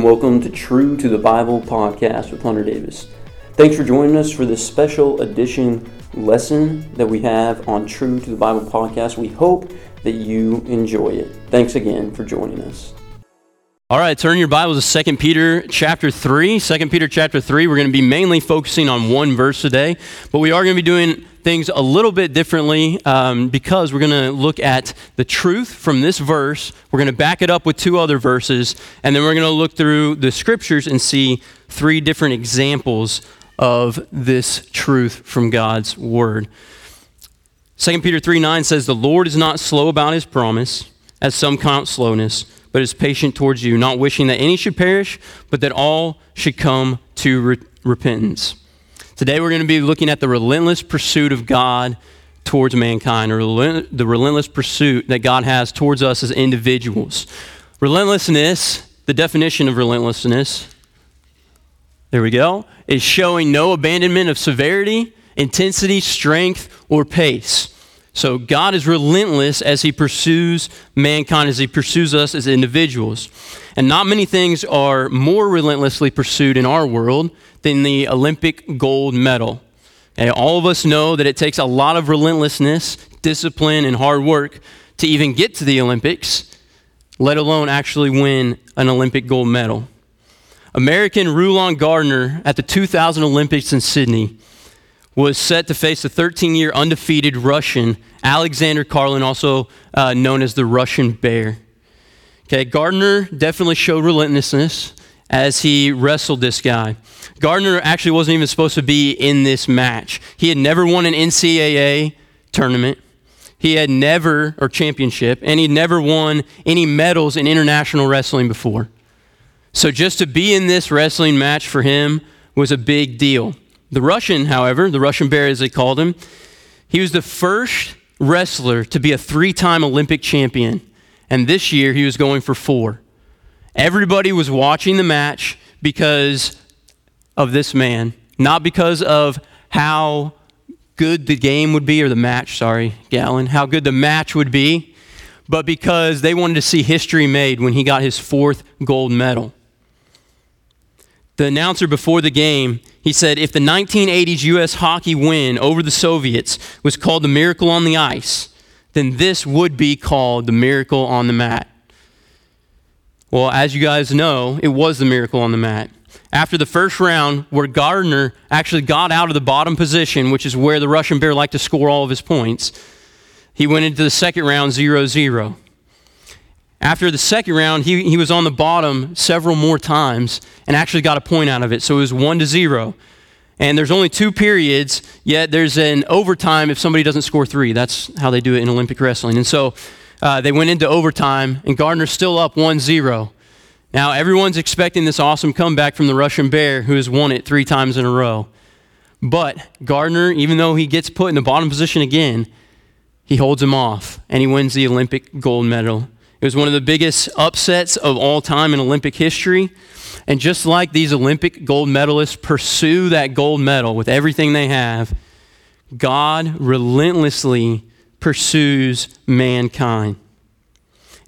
and welcome to True to the Bible podcast with Hunter Davis. Thanks for joining us for this special edition lesson that we have on True to the Bible podcast. We hope that you enjoy it. Thanks again for joining us. All right, turn your Bibles to 2 Peter chapter 3. 2 Peter chapter 3, we're going to be mainly focusing on one verse today, but we are going to be doing things a little bit differently um, because we're going to look at the truth from this verse. We're going to back it up with two other verses, and then we're going to look through the scriptures and see three different examples of this truth from God's word. 2 Peter 3 9 says, The Lord is not slow about his promise, as some count slowness, but is patient towards you, not wishing that any should perish, but that all should come to re- repentance. Today we're going to be looking at the relentless pursuit of God towards mankind, or the relentless pursuit that God has towards us as individuals. Relentlessness, the definition of relentlessness, there we go, is showing no abandonment of severity, intensity, strength, or pace. So God is relentless as he pursues mankind, as he pursues us as individuals. And not many things are more relentlessly pursued in our world than the Olympic gold medal. And all of us know that it takes a lot of relentlessness, discipline, and hard work to even get to the Olympics, let alone actually win an Olympic gold medal. American Rulon Gardner at the 2000 Olympics in Sydney was set to face the 13 year undefeated Russian Alexander Karelin, also uh, known as the Russian Bear. Okay, Gardner definitely showed relentlessness as he wrestled this guy. Gardner actually wasn't even supposed to be in this match. He had never won an NCAA tournament. He had never, or championship, and he'd never won any medals in international wrestling before. So just to be in this wrestling match for him was a big deal. The Russian, however, the Russian bear as they called him, he was the first wrestler to be a three time Olympic champion. And this year he was going for four. Everybody was watching the match because of this man, not because of how good the game would be, or the match, sorry, Gallon, how good the match would be, but because they wanted to see history made when he got his fourth gold medal. The announcer before the game, he said, if the 1980s U.S. hockey win over the Soviets was called the miracle on the ice, then this would be called the miracle on the mat. Well, as you guys know, it was the miracle on the mat. After the first round, where Gardner actually got out of the bottom position, which is where the Russian Bear liked to score all of his points, he went into the second round 0 0. After the second round, he, he was on the bottom several more times and actually got a point out of it. So it was 1 to 0. And there's only two periods, yet there's an overtime if somebody doesn't score three. That's how they do it in Olympic wrestling. And so uh, they went into overtime, and Gardner's still up 1 0. Now, everyone's expecting this awesome comeback from the Russian Bear, who has won it three times in a row. But Gardner, even though he gets put in the bottom position again, he holds him off, and he wins the Olympic gold medal. It was one of the biggest upsets of all time in Olympic history. And just like these Olympic gold medalists pursue that gold medal with everything they have, God relentlessly pursues mankind.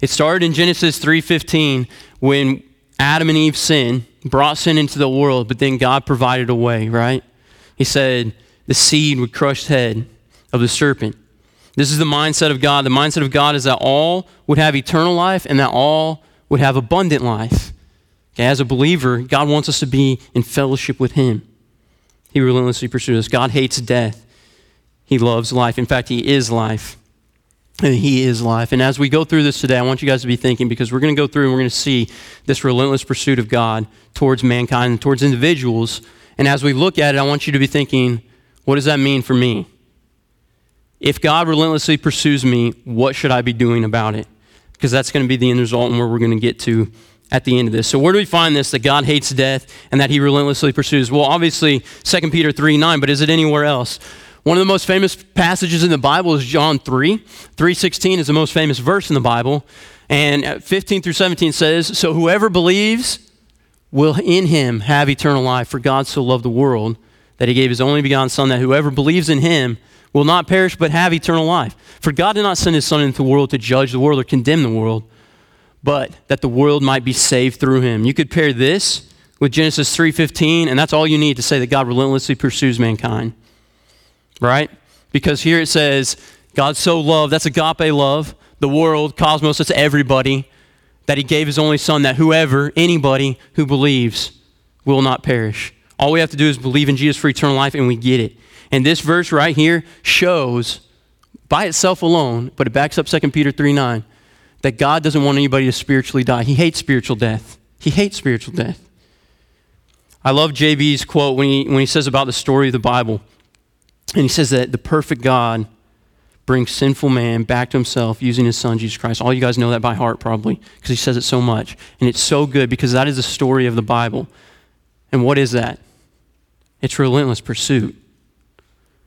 It started in Genesis 3:15 when Adam and Eve sinned, brought sin into the world, but then God provided a way, right? He said the seed would crush the head of the serpent. This is the mindset of God. The mindset of God is that all would have eternal life and that all would have abundant life. Okay, as a believer, God wants us to be in fellowship with Him. He relentlessly pursues us. God hates death. He loves life. In fact, He is life. And He is life. And as we go through this today, I want you guys to be thinking because we're going to go through and we're going to see this relentless pursuit of God towards mankind and towards individuals. And as we look at it, I want you to be thinking, what does that mean for me? If God relentlessly pursues me, what should I be doing about it? Because that's going to be the end result and where we're going to get to at the end of this. So where do we find this that God hates death and that he relentlessly pursues? Well, obviously 2 Peter 3 9, but is it anywhere else? One of the most famous passages in the Bible is John 3. 3:16 is the most famous verse in the Bible, and 15 through 17 says, "So whoever believes will in him have eternal life, for God so loved the world that he gave his only begotten son that whoever believes in him will not perish but have eternal life. For God did not send his son into the world to judge the world or condemn the world, but that the world might be saved through him. You could pair this with Genesis 3:15 and that's all you need to say that God relentlessly pursues mankind. Right? Because here it says God so loved, that's agape love, the world, cosmos, that's everybody, that he gave his only son that whoever, anybody who believes will not perish. All we have to do is believe in Jesus for eternal life and we get it. And this verse right here shows by itself alone, but it backs up 2 Peter 3 9, that God doesn't want anybody to spiritually die. He hates spiritual death. He hates spiritual death. I love JB's quote when he, when he says about the story of the Bible. And he says that the perfect God brings sinful man back to himself using his son, Jesus Christ. All you guys know that by heart, probably, because he says it so much. And it's so good because that is the story of the Bible. And what is that? It's relentless pursuit.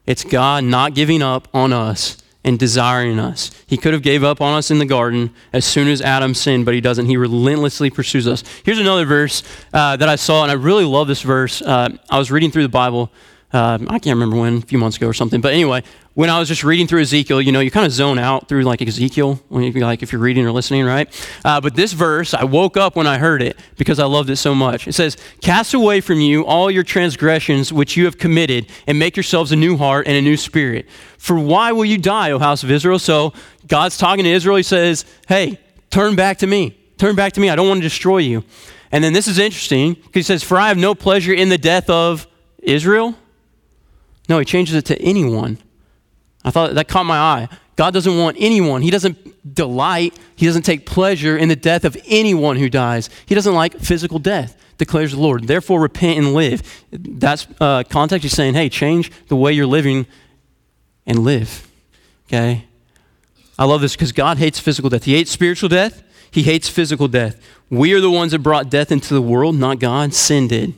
It's God not giving up on us and desiring us. He could have gave up on us in the garden as soon as Adam sinned, but he doesn't. He relentlessly pursues us. Here's another verse uh, that I saw, and I really love this verse. Uh, I was reading through the Bible uh, I can't remember when, a few months ago or something. But anyway, when I was just reading through Ezekiel, you know, you kind of zone out through like Ezekiel, when you, like if you're reading or listening, right? Uh, but this verse, I woke up when I heard it because I loved it so much. It says, Cast away from you all your transgressions which you have committed, and make yourselves a new heart and a new spirit. For why will you die, O house of Israel? So God's talking to Israel. He says, Hey, turn back to me. Turn back to me. I don't want to destroy you. And then this is interesting because he says, For I have no pleasure in the death of Israel no, he changes it to anyone. I thought that caught my eye. God doesn't want anyone. He doesn't delight, he doesn't take pleasure in the death of anyone who dies. He doesn't like physical death, declares the Lord. Therefore, repent and live. That's uh, context. He's saying, hey, change the way you're living and live. Okay? I love this because God hates physical death. He hates spiritual death, He hates physical death. We are the ones that brought death into the world, not God. Sin did.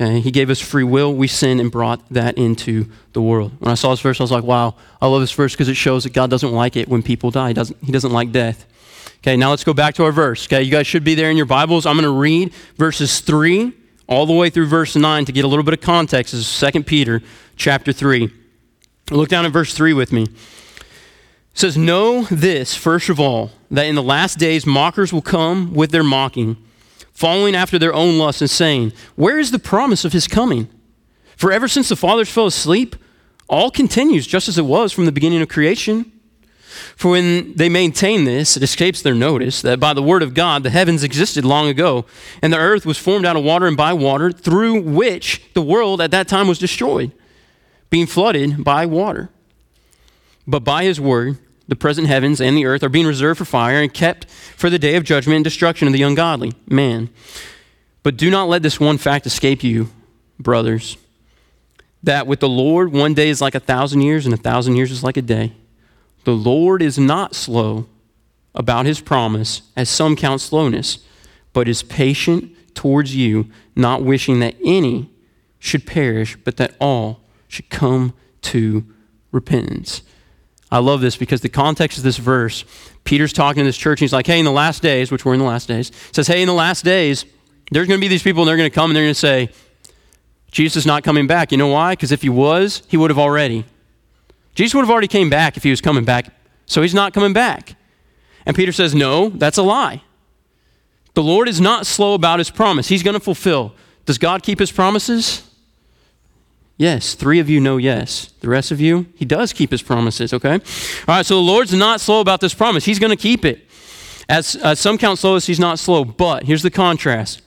Okay, he gave us free will. We sinned and brought that into the world. When I saw this verse, I was like, wow, I love this verse because it shows that God doesn't like it when people die. He doesn't, he doesn't like death. Okay, now let's go back to our verse. Okay, you guys should be there in your Bibles. I'm going to read verses 3 all the way through verse 9 to get a little bit of context. This is 2 Peter chapter 3. Look down at verse 3 with me. It says, Know this, first of all, that in the last days mockers will come with their mocking following after their own lusts and saying, Where is the promise of his coming? For ever since the fathers fell asleep, all continues just as it was from the beginning of creation. For when they maintain this, it escapes their notice that by the word of God the heavens existed long ago, and the earth was formed out of water and by water, through which the world at that time was destroyed, being flooded by water. But by his word, the present heavens and the earth are being reserved for fire and kept for the day of judgment and destruction of the ungodly man. But do not let this one fact escape you, brothers, that with the Lord one day is like a thousand years, and a thousand years is like a day. The Lord is not slow about his promise, as some count slowness, but is patient towards you, not wishing that any should perish, but that all should come to repentance. I love this because the context of this verse, Peter's talking to this church and he's like, hey, in the last days, which we're in the last days, says, hey, in the last days, there's going to be these people and they're going to come and they're going to say, Jesus is not coming back. You know why? Because if he was, he would have already. Jesus would have already came back if he was coming back. So he's not coming back. And Peter says, no, that's a lie. The Lord is not slow about his promise. He's going to fulfill. Does God keep his promises? Yes, three of you know yes. The rest of you, he does keep his promises, okay? All right, so the Lord's not slow about this promise. He's going to keep it. As some count slowness, he's not slow. But here's the contrast.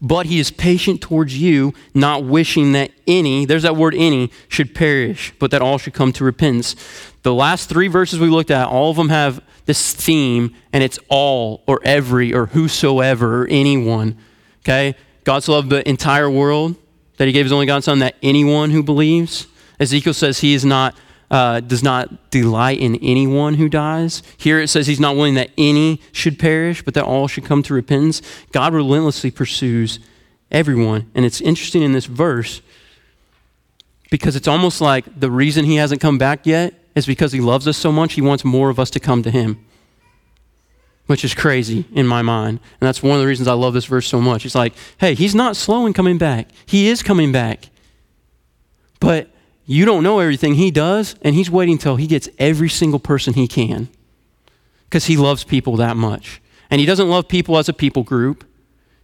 But he is patient towards you, not wishing that any, there's that word any, should perish, but that all should come to repentance. The last three verses we looked at, all of them have this theme, and it's all or every or whosoever or anyone. Okay? God's loved the entire world that he gave his only God Son, that anyone who believes, Ezekiel says he is not, uh, does not delight in anyone who dies. Here it says he's not willing that any should perish, but that all should come to repentance. God relentlessly pursues everyone. And it's interesting in this verse because it's almost like the reason he hasn't come back yet is because he loves us so much, he wants more of us to come to him which is crazy in my mind. And that's one of the reasons I love this verse so much. It's like, hey, he's not slow in coming back, he is coming back. But you don't know everything he does, and he's waiting until he gets every single person he can because he loves people that much. And he doesn't love people as a people group,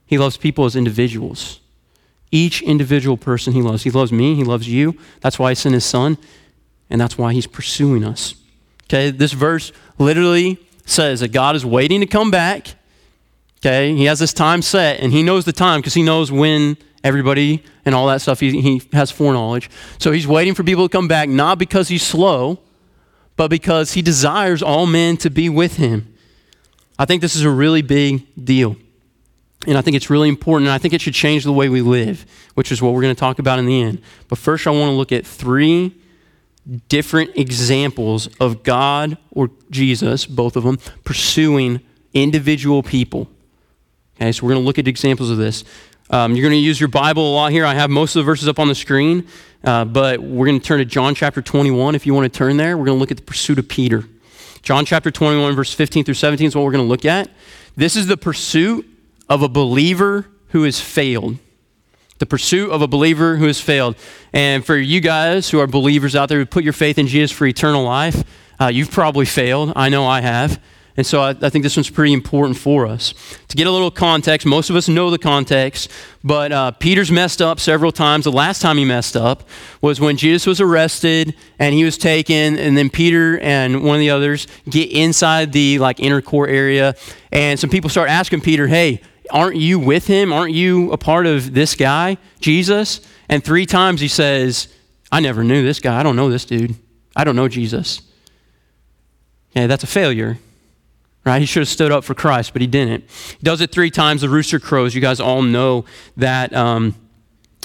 he loves people as individuals. Each individual person he loves. He loves me, he loves you. That's why he sent his son, and that's why he's pursuing us. Okay, this verse literally says that God is waiting to come back. Okay, he has this time set, and he knows the time because he knows when everybody and all that stuff. He, he has foreknowledge. So he's waiting for people to come back, not because he's slow, but because he desires all men to be with him. I think this is a really big deal. And I think it's really important, and I think it should change the way we live, which is what we're going to talk about in the end. But first, I want to look at three different examples of God or Jesus, both of them, pursuing individual people. Okay, so we're going to look at examples of this. Um, you're going to use your Bible a lot here. I have most of the verses up on the screen, uh, but we're going to turn to John chapter 21 if you want to turn there. We're going to look at the pursuit of Peter. John chapter 21, verse 15 through 17 is what we're going to look at. This is the pursuit of a believer who has failed the pursuit of a believer who has failed. And for you guys who are believers out there who put your faith in Jesus for eternal life, uh, you've probably failed. I know I have. And so I, I, think this one's pretty important for us. To get a little context, most of us know the context, but uh, Peter's messed up several times. The last time he messed up was when Jesus was arrested and he was taken, and then Peter and one of the others get inside the like inner court area, and some people start asking Peter, "Hey, Aren't you with him? Aren't you a part of this guy, Jesus? And three times he says, I never knew this guy. I don't know this dude. I don't know Jesus. Yeah, that's a failure. Right? He should have stood up for Christ, but he didn't. He does it three times. The rooster crows. You guys all know that, um,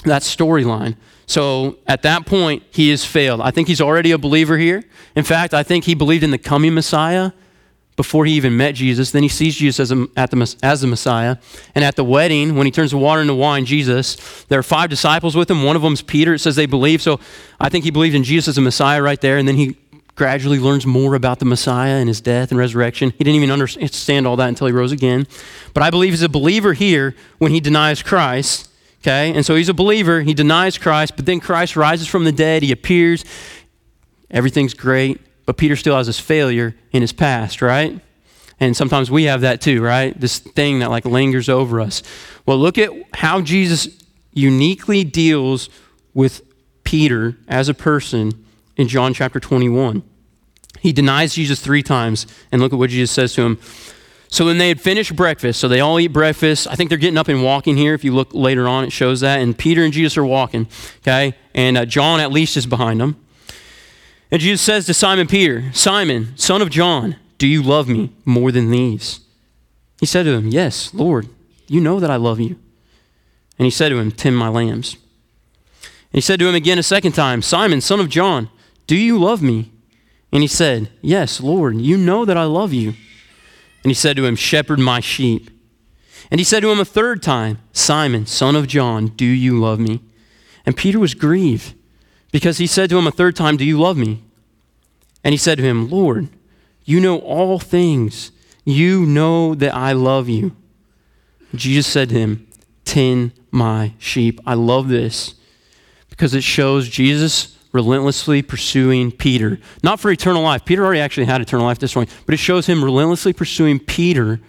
that storyline. So at that point, he has failed. I think he's already a believer here. In fact, I think he believed in the coming Messiah before he even met Jesus. Then he sees Jesus as, a, the, as the Messiah. And at the wedding, when he turns the water into wine, Jesus, there are five disciples with him. One of them is Peter. It says they believe. So I think he believed in Jesus as a Messiah right there. And then he gradually learns more about the Messiah and his death and resurrection. He didn't even understand all that until he rose again. But I believe he's a believer here when he denies Christ. Okay? And so he's a believer. He denies Christ, but then Christ rises from the dead. He appears. Everything's great but Peter still has this failure in his past, right? And sometimes we have that too, right? This thing that like lingers over us. Well, look at how Jesus uniquely deals with Peter as a person in John chapter 21. He denies Jesus three times, and look at what Jesus says to him. So when they had finished breakfast, so they all eat breakfast. I think they're getting up and walking here. If you look later on, it shows that. And Peter and Jesus are walking, okay? And uh, John at least is behind them. And Jesus says to Simon Peter, Simon, son of John, do you love me more than these? He said to him, Yes, Lord, you know that I love you. And he said to him, Tend my lambs. And he said to him again a second time, Simon, son of John, do you love me? And he said, Yes, Lord, you know that I love you. And he said to him, Shepherd my sheep. And he said to him a third time, Simon, son of John, do you love me? And Peter was grieved because he said to him a third time, Do you love me? And he said to him, Lord, you know all things. You know that I love you. Jesus said to him, Tend my sheep. I love this because it shows Jesus relentlessly pursuing Peter. Not for eternal life. Peter already actually had eternal life this point, but it shows him relentlessly pursuing Peter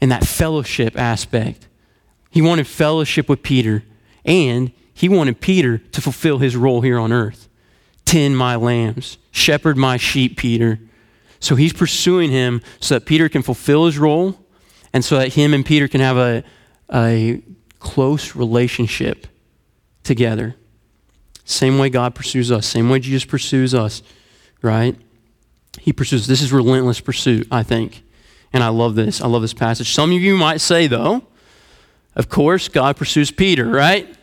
in that fellowship aspect. He wanted fellowship with Peter, and he wanted Peter to fulfill his role here on earth. Tend my lambs, shepherd my sheep, Peter. So he's pursuing him so that Peter can fulfill his role and so that him and Peter can have a, a close relationship together. Same way God pursues us, same way Jesus pursues us, right? He pursues. This is relentless pursuit, I think. And I love this. I love this passage. Some of you might say, though, of course, God pursues Peter, right?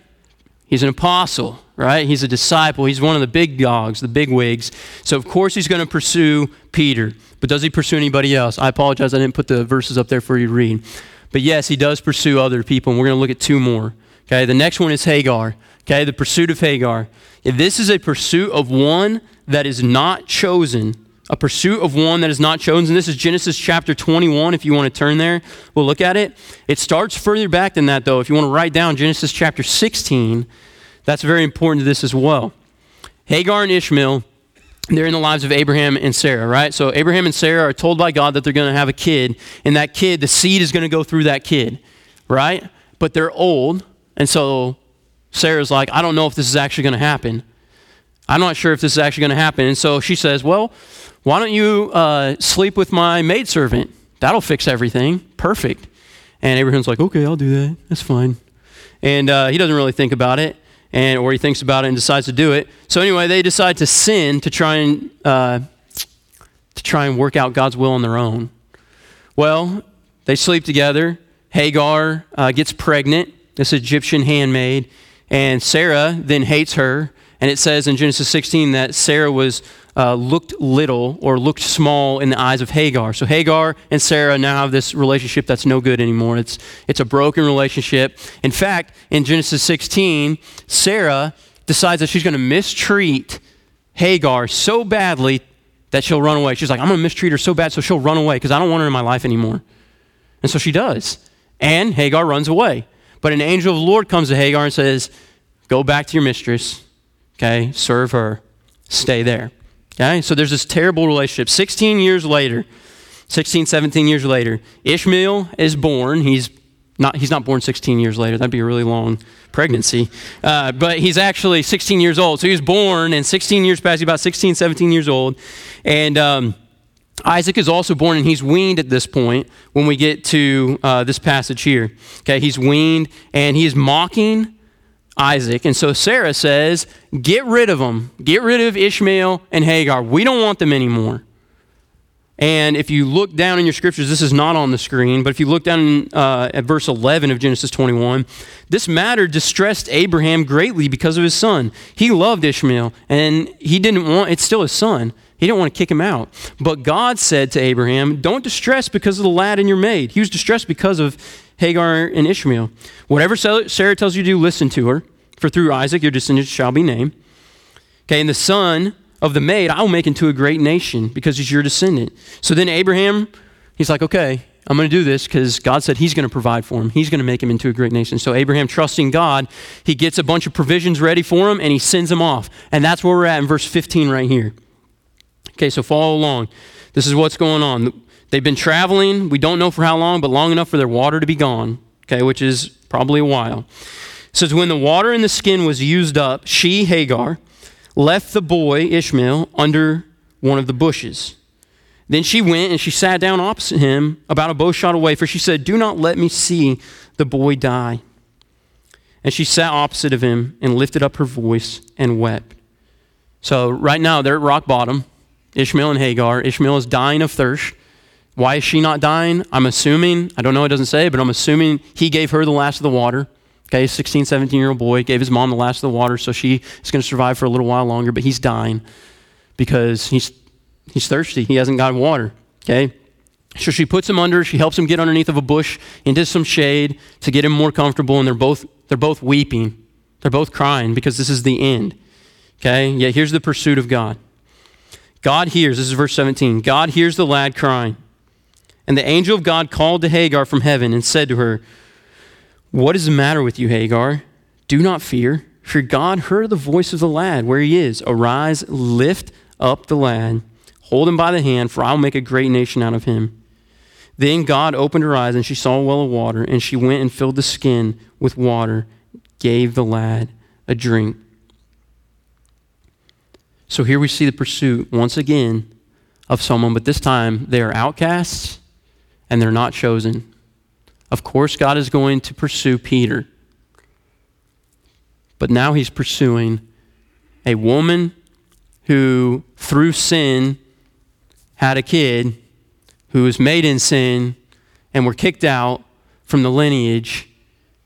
He's an apostle, right? He's a disciple. He's one of the big dogs, the big wigs. So, of course, he's going to pursue Peter. But does he pursue anybody else? I apologize, I didn't put the verses up there for you to read. But yes, he does pursue other people, and we're going to look at two more. Okay, the next one is Hagar. Okay, the pursuit of Hagar. If this is a pursuit of one that is not chosen, a pursuit of one that is not chosen. This is Genesis chapter 21, if you want to turn there. We'll look at it. It starts further back than that, though. If you want to write down Genesis chapter 16, that's very important to this as well. Hagar and Ishmael they're in the lives of Abraham and Sarah, right? So Abraham and Sarah are told by God that they're going to have a kid, and that kid, the seed is going to go through that kid, right? But they're old, and so Sarah's like, I don't know if this is actually going to happen. I'm not sure if this is actually going to happen. And so she says, Well, why don't you uh, sleep with my maidservant? That'll fix everything. Perfect. And Abraham's like, Okay, I'll do that. That's fine. And uh, he doesn't really think about it and or he thinks about it and decides to do it. So anyway, they decide to sin to try and uh, to try and work out God's will on their own. Well, they sleep together. Hagar uh, gets pregnant, this Egyptian handmaid, and Sarah then hates her. And it says in Genesis 16 that Sarah was uh, looked little or looked small in the eyes of Hagar. So Hagar and Sarah now have this relationship that's no good anymore. It's, it's a broken relationship. In fact, in Genesis 16, Sarah decides that she's going to mistreat Hagar so badly that she'll run away. She's like, I'm going to mistreat her so bad so she'll run away because I don't want her in my life anymore. And so she does. And Hagar runs away. But an angel of the Lord comes to Hagar and says, Go back to your mistress, okay? Serve her, stay there. Okay, so there's this terrible relationship. 16 years later, 16, 17 years later, Ishmael is born. He's not, he's not born 16 years later. That'd be a really long pregnancy. Uh, but he's actually 16 years old. So he was born, and 16 years past, he's about 16, 17 years old. And um, Isaac is also born, and he's weaned at this point when we get to uh, this passage here. Okay, he's weaned, and he's mocking Isaac. And so Sarah says, Get rid of them. Get rid of Ishmael and Hagar. We don't want them anymore. And if you look down in your scriptures, this is not on the screen, but if you look down uh, at verse 11 of Genesis 21, this matter distressed Abraham greatly because of his son. He loved Ishmael, and he didn't want, it's still his son. He didn't want to kick him out. But God said to Abraham, Don't distress because of the lad and your maid. He was distressed because of Hagar and Ishmael. Whatever Sarah tells you to do, listen to her, for through Isaac your descendants shall be named. Okay, and the son of the maid I will make into a great nation because he's your descendant. So then Abraham, he's like, okay, I'm going to do this because God said he's going to provide for him. He's going to make him into a great nation. So Abraham, trusting God, he gets a bunch of provisions ready for him and he sends him off. And that's where we're at in verse 15 right here. Okay, so follow along. This is what's going on. They've been traveling, we don't know for how long, but long enough for their water to be gone, okay, which is probably a while. It says, When the water in the skin was used up, she, Hagar, left the boy, Ishmael, under one of the bushes. Then she went and she sat down opposite him, about a bow shot away, for she said, Do not let me see the boy die. And she sat opposite of him and lifted up her voice and wept. So, right now, they're at rock bottom, Ishmael and Hagar. Ishmael is dying of thirst. Why is she not dying? I'm assuming, I don't know, it doesn't say, but I'm assuming he gave her the last of the water. Okay, 16, 17 year old boy gave his mom the last of the water, so she is going to survive for a little while longer, but he's dying because he's, he's thirsty. He hasn't got water. Okay? So she puts him under, she helps him get underneath of a bush into some shade to get him more comfortable, and they're both, they're both weeping. They're both crying because this is the end. Okay? Yet here's the pursuit of God. God hears, this is verse 17. God hears the lad crying. And the angel of God called to Hagar from heaven and said to her, What is the matter with you, Hagar? Do not fear, for God heard the voice of the lad where he is. Arise, lift up the lad, hold him by the hand, for I will make a great nation out of him. Then God opened her eyes, and she saw a well of water, and she went and filled the skin with water, gave the lad a drink. So here we see the pursuit once again of someone, but this time they are outcasts and they're not chosen. Of course, God is going to pursue Peter. But now he's pursuing a woman who, through sin, had a kid who was made in sin and were kicked out from the lineage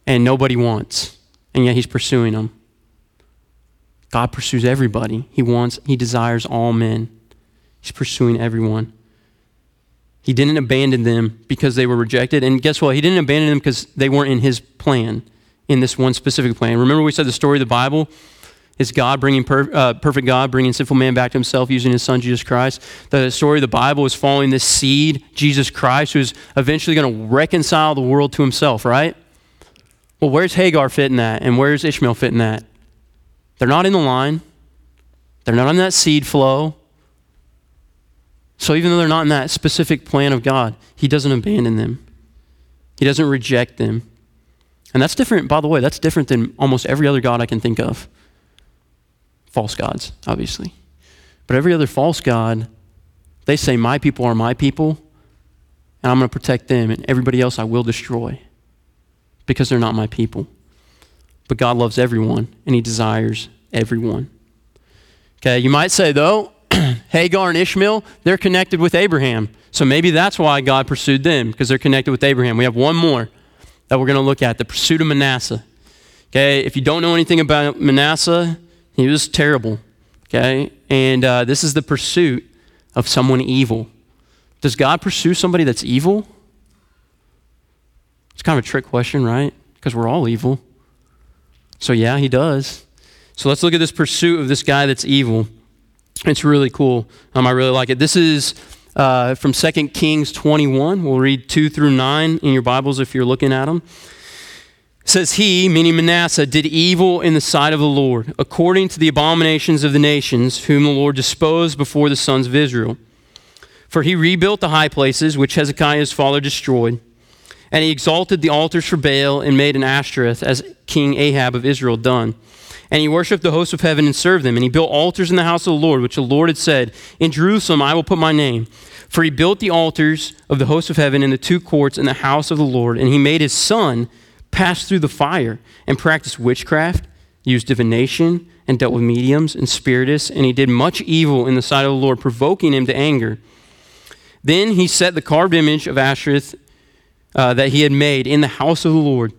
and nobody wants. And yet he's pursuing them. God pursues everybody. He wants, he desires all men. He's pursuing everyone. He didn't abandon them because they were rejected. And guess what? He didn't abandon them because they weren't in his plan, in this one specific plan. Remember, we said the story of the Bible is God bringing per, uh, perfect God bringing sinful man back to himself using his son Jesus Christ. The story of the Bible is following this seed, Jesus Christ, who's eventually going to reconcile the world to himself, right? Well, where's Hagar fitting that? And where's Ishmael fitting that? They're not in the line. They're not on that seed flow. So even though they're not in that specific plan of God, He doesn't abandon them, He doesn't reject them. And that's different, by the way, that's different than almost every other God I can think of. False gods, obviously. But every other false God, they say, My people are my people, and I'm going to protect them, and everybody else I will destroy because they're not my people. But God loves everyone, and He desires everyone. Okay, you might say, though, Hagar and Ishmael, they're connected with Abraham. So maybe that's why God pursued them, because they're connected with Abraham. We have one more that we're going to look at the pursuit of Manasseh. Okay, if you don't know anything about Manasseh, he was terrible. Okay, and uh, this is the pursuit of someone evil. Does God pursue somebody that's evil? It's kind of a trick question, right? Because we're all evil. So, yeah, he does. So, let's look at this pursuit of this guy that's evil. It's really cool. Um, I really like it. This is uh, from 2 Kings 21. We'll read 2 through 9 in your Bibles if you're looking at them. It says, He, meaning Manasseh, did evil in the sight of the Lord, according to the abominations of the nations, whom the Lord disposed before the sons of Israel. For he rebuilt the high places which Hezekiah his father destroyed, and he exalted the altars for Baal and made an Ashtoreth, as King Ahab of Israel done. And he worshipped the hosts of heaven and served them. And he built altars in the house of the Lord, which the Lord had said, In Jerusalem I will put my name. For he built the altars of the hosts of heaven in the two courts in the house of the Lord. And he made his son pass through the fire and practice witchcraft, used divination, and dealt with mediums and spiritists. And he did much evil in the sight of the Lord, provoking him to anger. Then he set the carved image of Ashtoreth uh, that he had made in the house of the Lord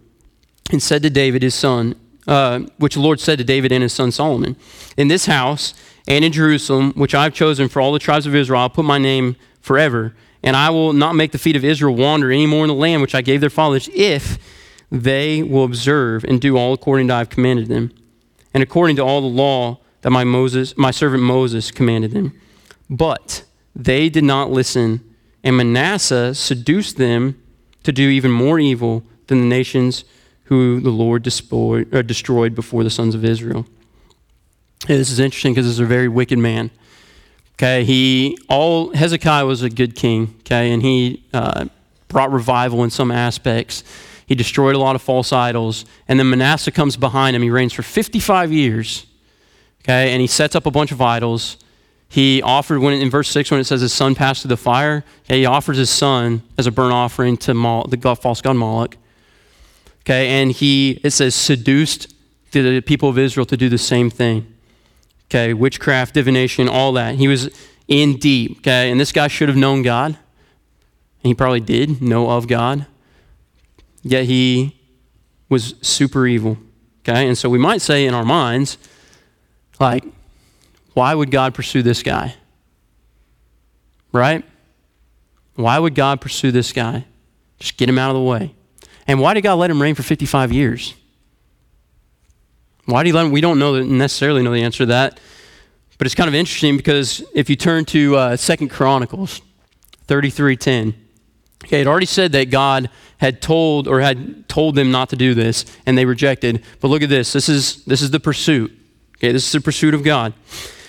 and said to David his son, uh, which the Lord said to David and his son Solomon, In this house and in Jerusalem, which I have chosen for all the tribes of Israel, I'll put my name forever, and I will not make the feet of Israel wander any more in the land which I gave their fathers, if they will observe and do all according to I have commanded them, and according to all the law that my Moses, my servant Moses commanded them. But they did not listen, and Manasseh seduced them to do even more evil than the nations who the Lord destroyed, uh, destroyed before the sons of Israel. Hey, this is interesting because this is a very wicked man. Okay, he all Hezekiah was a good king. Okay, and he uh, brought revival in some aspects. He destroyed a lot of false idols, and then Manasseh comes behind him. He reigns for 55 years. Okay, and he sets up a bunch of idols. He offered when in verse six when it says his son passed through the fire. Okay, he offers his son as a burnt offering to the false god Moloch. Okay, and he, it says, seduced the people of Israel to do the same thing. Okay, witchcraft, divination, all that. He was in deep. Okay, and this guy should have known God. And he probably did know of God. Yet he was super evil. Okay, and so we might say in our minds, like, why would God pursue this guy? Right? Why would God pursue this guy? Just get him out of the way. And why did God let him reign for 55 years? Why did he let him? We don't know necessarily know the answer to that. But it's kind of interesting because if you turn to uh, Second Chronicles 33:10, okay, it already said that God had told or had told them not to do this, and they rejected. But look at this. This is this is the pursuit. Okay, this is the pursuit of God.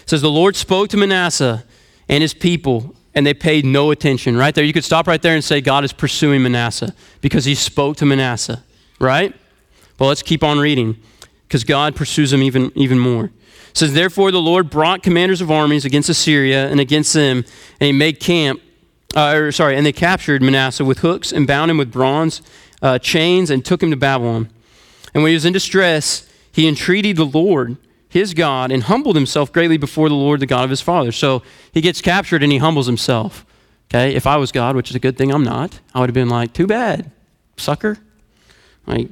It says the Lord spoke to Manasseh and his people and they paid no attention. Right there, you could stop right there and say God is pursuing Manasseh because he spoke to Manasseh, right? Well, let's keep on reading because God pursues him even, even more. It says, Therefore, the Lord brought commanders of armies against Assyria and against them, and he made camp, uh, or, sorry, and they captured Manasseh with hooks and bound him with bronze uh, chains and took him to Babylon. And when he was in distress, he entreated the Lord his God and humbled himself greatly before the Lord, the God of his father. So he gets captured and he humbles himself. Okay, if I was God, which is a good thing I'm not, I would have been like, too bad, sucker. Like,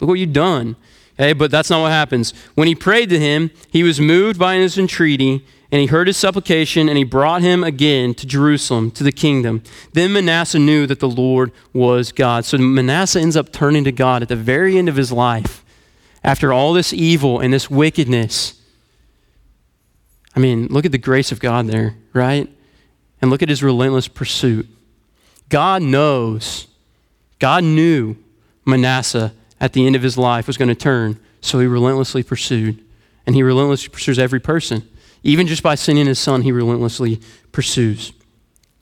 look what you've done. Okay, but that's not what happens. When he prayed to him, he was moved by his entreaty, and he heard his supplication, and he brought him again to Jerusalem, to the kingdom. Then Manasseh knew that the Lord was God. So Manasseh ends up turning to God at the very end of his life after all this evil and this wickedness. I mean, look at the grace of God there, right? And look at his relentless pursuit. God knows, God knew Manasseh at the end of his life was going to turn, so he relentlessly pursued. And he relentlessly pursues every person. Even just by sending his son, he relentlessly pursues.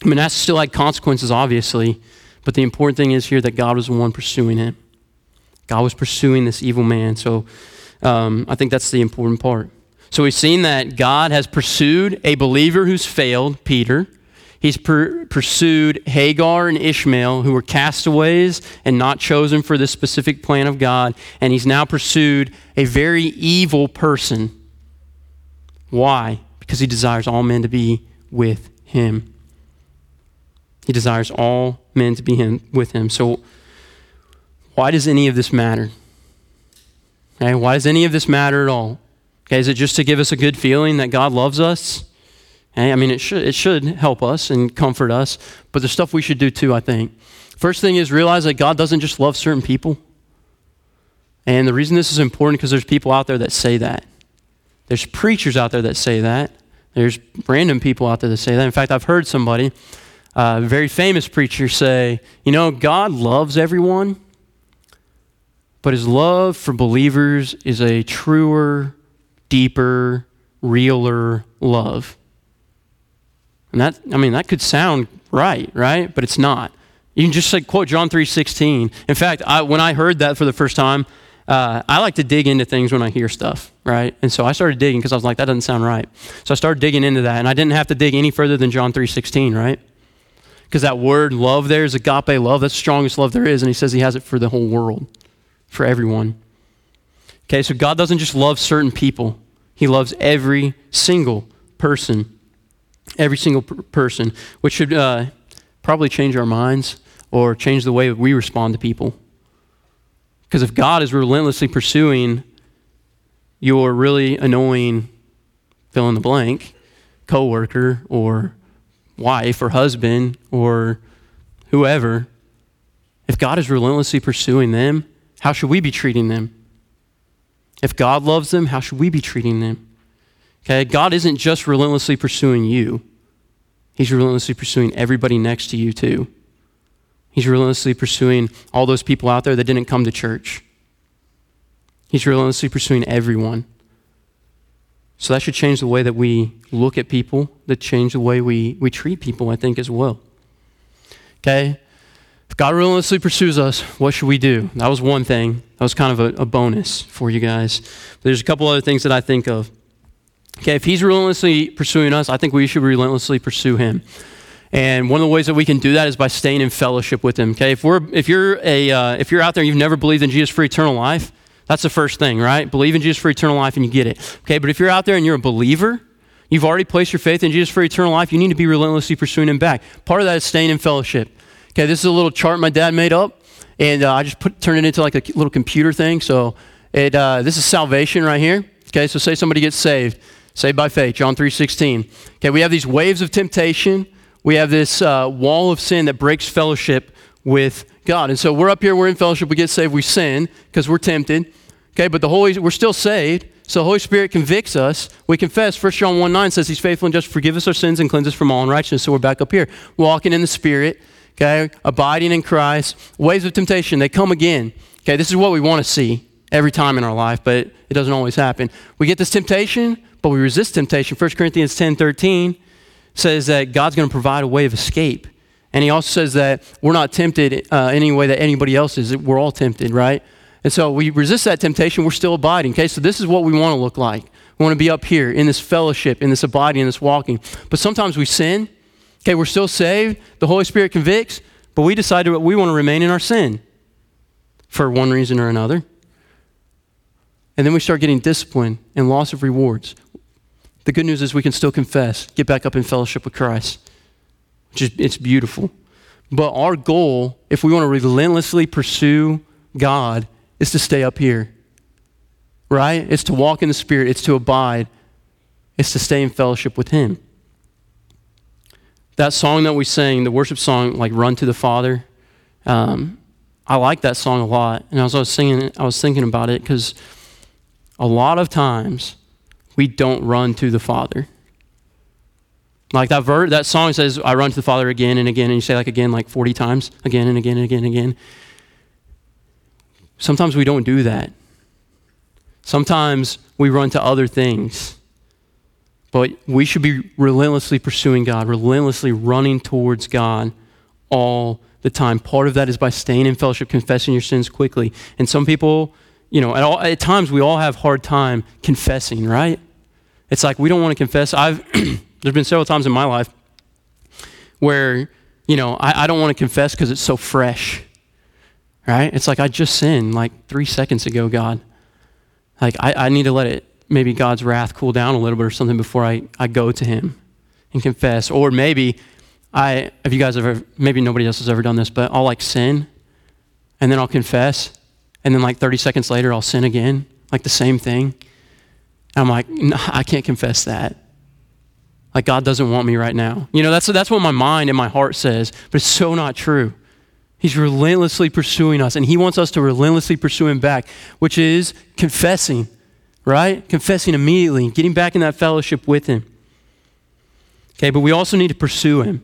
Manasseh still had consequences, obviously, but the important thing is here that God was the one pursuing him. God was pursuing this evil man. So um, I think that's the important part. So we've seen that God has pursued a believer who's failed, Peter. He's per- pursued Hagar and Ishmael, who were castaways and not chosen for this specific plan of God. And he's now pursued a very evil person. Why? Because he desires all men to be with him. He desires all men to be him, with him. So, why does any of this matter? Okay, why does any of this matter at all? Okay, is it just to give us a good feeling that God loves us? Okay, I mean, it should, it should help us and comfort us, but there's stuff we should do too, I think. First thing is realize that God doesn't just love certain people. And the reason this is important because there's people out there that say that. There's preachers out there that say that. There's random people out there that say that. In fact, I've heard somebody, a very famous preacher, say, you know, God loves everyone, but his love for believers is a truer, deeper, realer love. And that, I mean, that could sound right, right? But it's not. You can just like quote John 3.16. In fact, I, when I heard that for the first time, uh, I like to dig into things when I hear stuff, right? And so I started digging because I was like, that doesn't sound right. So I started digging into that, and I didn't have to dig any further than John 3.16, right? Because that word love there is agape love. That's the strongest love there is, and he says he has it for the whole world, for everyone. Okay, so God doesn't just love certain people. He loves every single person. Every single per- person, which should uh, probably change our minds or change the way we respond to people. Because if God is relentlessly pursuing your really annoying fill in the blank coworker or wife or husband or whoever, if God is relentlessly pursuing them, how should we be treating them? If God loves them, how should we be treating them? Okay, God isn't just relentlessly pursuing you. He's relentlessly pursuing everybody next to you too. He's relentlessly pursuing all those people out there that didn't come to church. He's relentlessly pursuing everyone. So that should change the way that we look at people, that change the way we, we treat people, I think, as well. Okay? God relentlessly pursues us, what should we do? That was one thing. That was kind of a, a bonus for you guys. There's a couple other things that I think of. Okay, if He's relentlessly pursuing us, I think we should relentlessly pursue Him. And one of the ways that we can do that is by staying in fellowship with Him. Okay, if we're if you're a uh, if you're out there and you've never believed in Jesus for eternal life, that's the first thing, right? Believe in Jesus for eternal life and you get it. Okay, but if you're out there and you're a believer, you've already placed your faith in Jesus for eternal life, you need to be relentlessly pursuing Him back. Part of that is staying in fellowship. Okay, this is a little chart my dad made up, and uh, I just put turned it into like a little computer thing. So it uh, this is salvation right here. Okay, so say somebody gets saved, saved by faith, John three sixteen. Okay, we have these waves of temptation we have this uh, wall of sin that breaks fellowship with God. And so we're up here, we're in fellowship, we get saved, we sin because we're tempted. Okay, but the Holy, we're still saved. So the Holy Spirit convicts us. We confess. 1 John 1 9 says He's faithful and just forgive us our sins and cleanse us from all unrighteousness. So we're back up here, walking in the Spirit, okay, abiding in Christ. Waves of temptation, they come again. Okay, this is what we want to see every time in our life, but it doesn't always happen. We get this temptation, but we resist temptation. 1 Corinthians 10 13 says that God's going to provide a way of escape. And he also says that we're not tempted uh, any way that anybody else is. We're all tempted, right? And so we resist that temptation. We're still abiding. Okay, so this is what we want to look like. We want to be up here in this fellowship, in this abiding, in this walking. But sometimes we sin. Okay, we're still saved. The Holy Spirit convicts, but we decide that we want to remain in our sin for one reason or another. And then we start getting discipline and loss of rewards. The good news is we can still confess, get back up in fellowship with Christ. Which is, it's beautiful. But our goal, if we want to relentlessly pursue God, is to stay up here. Right? It's to walk in the Spirit, it's to abide, it's to stay in fellowship with Him. That song that we sang, the worship song, like Run to the Father, um, I like that song a lot. And as I was singing it, I was thinking about it because a lot of times we don't run to the Father. Like that ver- that song says, I run to the Father again and again, and you say like again like 40 times, again and again and again and again. Sometimes we don't do that. Sometimes we run to other things. But we should be relentlessly pursuing God, relentlessly running towards God all the time. Part of that is by staying in fellowship, confessing your sins quickly. And some people, you know, at, all, at times we all have hard time confessing, right? It's like we don't want to confess. I've there's been several times in my life where you know I, I don't want to confess because it's so fresh, right? It's like I just sinned like three seconds ago, God. Like I, I need to let it maybe God's wrath cool down a little bit or something before I, I go to Him and confess. Or maybe I, have you guys ever, maybe nobody else has ever done this, but I'll like sin and then I'll confess. And then like 30 seconds later, I'll sin again, like the same thing. And I'm like, no, I can't confess that. Like God doesn't want me right now. You know, that's, that's what my mind and my heart says, but it's so not true. He's relentlessly pursuing us, and He wants us to relentlessly pursue Him back, which is confessing right? Confessing immediately, getting back in that fellowship with Him. Okay, but we also need to pursue Him.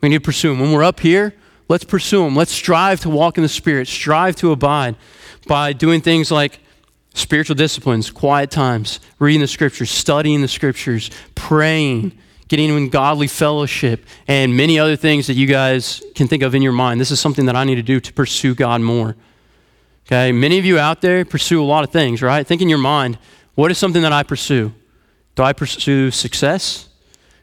We need to pursue Him. When we're up here, let's pursue Him. Let's strive to walk in the Spirit, strive to abide by doing things like spiritual disciplines, quiet times, reading the Scriptures, studying the Scriptures, praying, getting in godly fellowship, and many other things that you guys can think of in your mind. This is something that I need to do to pursue God more. Okay, many of you out there pursue a lot of things, right? Think in your mind, what is something that I pursue? Do I pursue success?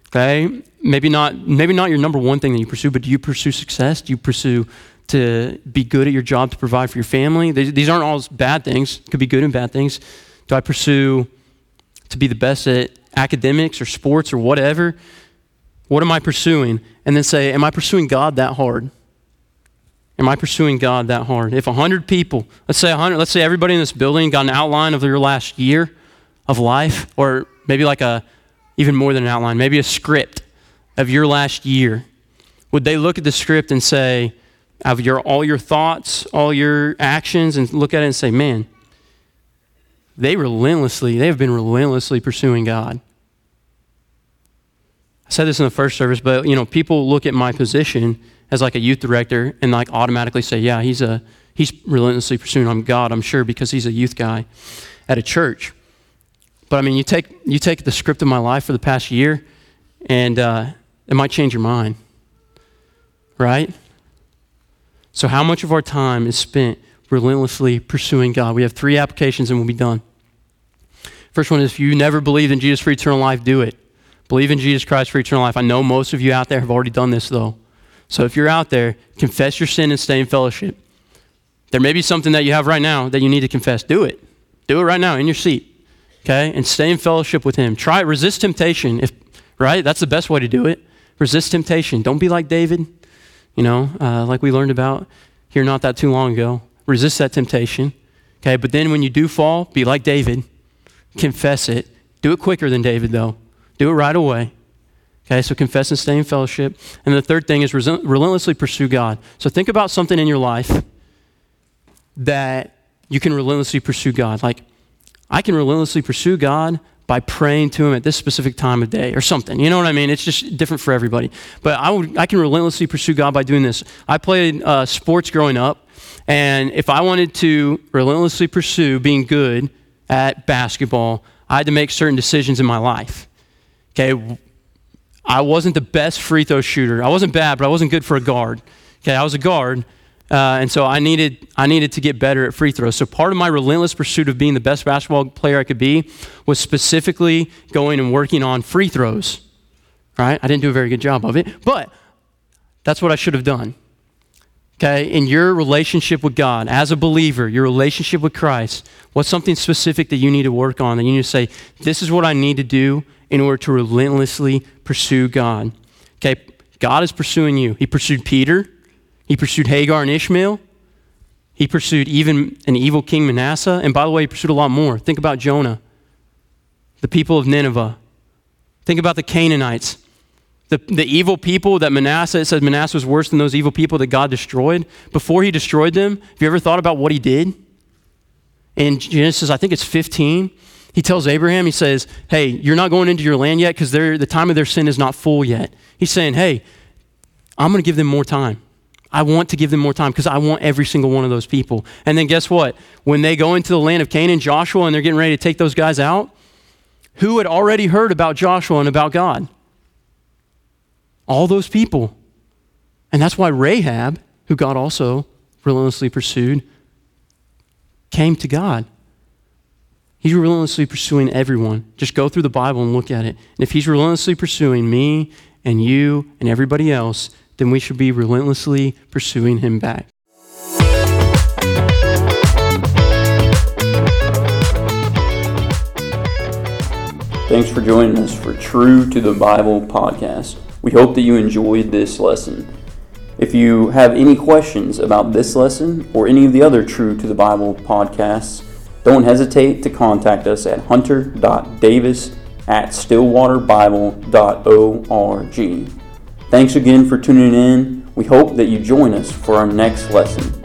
Okay, maybe not maybe not your number one thing that you pursue, but do you pursue success? Do you pursue to be good at your job to provide for your family? These aren't all bad things. Could be good and bad things. Do I pursue to be the best at academics or sports or whatever? What am I pursuing? And then say, am I pursuing God that hard? Am I pursuing God that hard? If 100 people, let's say 100, let's say everybody in this building got an outline of your last year of life, or maybe like a, even more than an outline, maybe a script of your last year, would they look at the script and say, of your, all your thoughts, all your actions, and look at it and say, man, they relentlessly, they have been relentlessly pursuing God. I said this in the first service, but you know, people look at my position as like a youth director and like automatically say, yeah, he's a he's relentlessly pursuing on God, I'm sure, because he's a youth guy at a church. But I mean, you take you take the script of my life for the past year, and uh, it might change your mind, right? So, how much of our time is spent relentlessly pursuing God? We have three applications, and we'll be done. First one is if you never believed in Jesus for eternal life, do it. Believe in Jesus Christ for eternal life. I know most of you out there have already done this, though. So if you're out there, confess your sin and stay in fellowship. There may be something that you have right now that you need to confess. Do it. Do it right now in your seat. Okay? And stay in fellowship with him. Try resist temptation if right? That's the best way to do it. Resist temptation. Don't be like David, you know, uh, like we learned about here not that too long ago. Resist that temptation. Okay, but then when you do fall, be like David. Confess it. Do it quicker than David, though. Do it right away. Okay, so confess and stay in fellowship. And the third thing is relentlessly pursue God. So think about something in your life that you can relentlessly pursue God. Like, I can relentlessly pursue God by praying to Him at this specific time of day or something. You know what I mean? It's just different for everybody. But I, would, I can relentlessly pursue God by doing this. I played uh, sports growing up, and if I wanted to relentlessly pursue being good at basketball, I had to make certain decisions in my life. Okay, I wasn't the best free throw shooter. I wasn't bad, but I wasn't good for a guard. Okay, I was a guard, uh, and so I needed I needed to get better at free throws. So part of my relentless pursuit of being the best basketball player I could be was specifically going and working on free throws. Right? I didn't do a very good job of it, but that's what I should have done. Okay, in your relationship with God, as a believer, your relationship with Christ, what's something specific that you need to work on? That you need to say, this is what I need to do in order to relentlessly pursue God. Okay, God is pursuing you. He pursued Peter, he pursued Hagar and Ishmael, he pursued even an evil king Manasseh, and by the way, he pursued a lot more. Think about Jonah, the people of Nineveh. Think about the Canaanites. The, the evil people that Manasseh, it says Manasseh was worse than those evil people that God destroyed. Before he destroyed them, have you ever thought about what he did? In Genesis, I think it's 15, he tells Abraham, he says, Hey, you're not going into your land yet because the time of their sin is not full yet. He's saying, Hey, I'm going to give them more time. I want to give them more time because I want every single one of those people. And then guess what? When they go into the land of Canaan, Joshua, and they're getting ready to take those guys out, Who had already heard about Joshua and about God? All those people. And that's why Rahab, who God also relentlessly pursued, came to God. He's relentlessly pursuing everyone. Just go through the Bible and look at it. And if he's relentlessly pursuing me and you and everybody else, then we should be relentlessly pursuing him back. Thanks for joining us for True to the Bible podcast. We hope that you enjoyed this lesson. If you have any questions about this lesson or any of the other True to the Bible podcasts, don't hesitate to contact us at hunter.davis at stillwaterbible.org. Thanks again for tuning in. We hope that you join us for our next lesson.